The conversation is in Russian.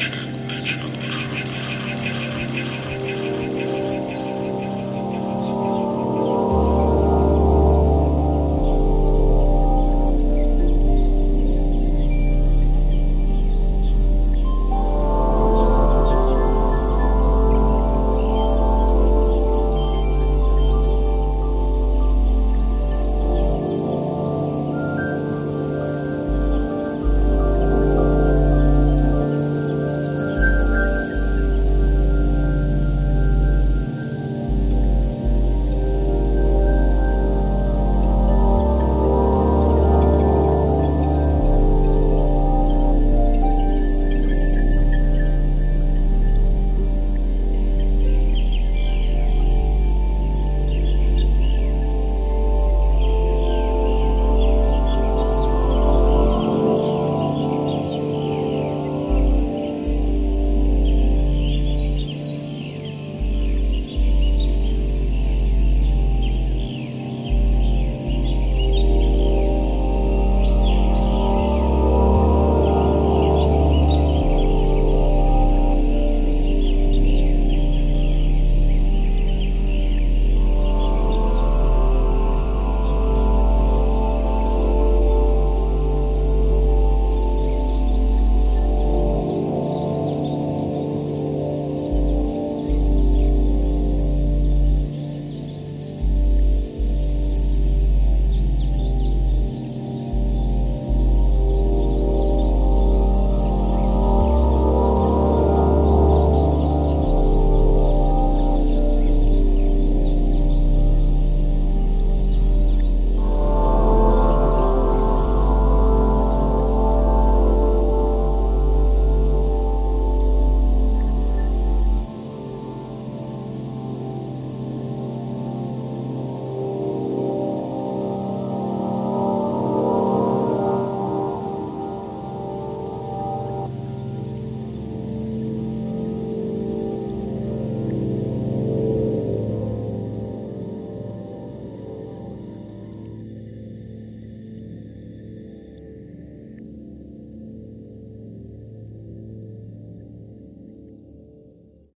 Ночи, ночи, ночи, ночи.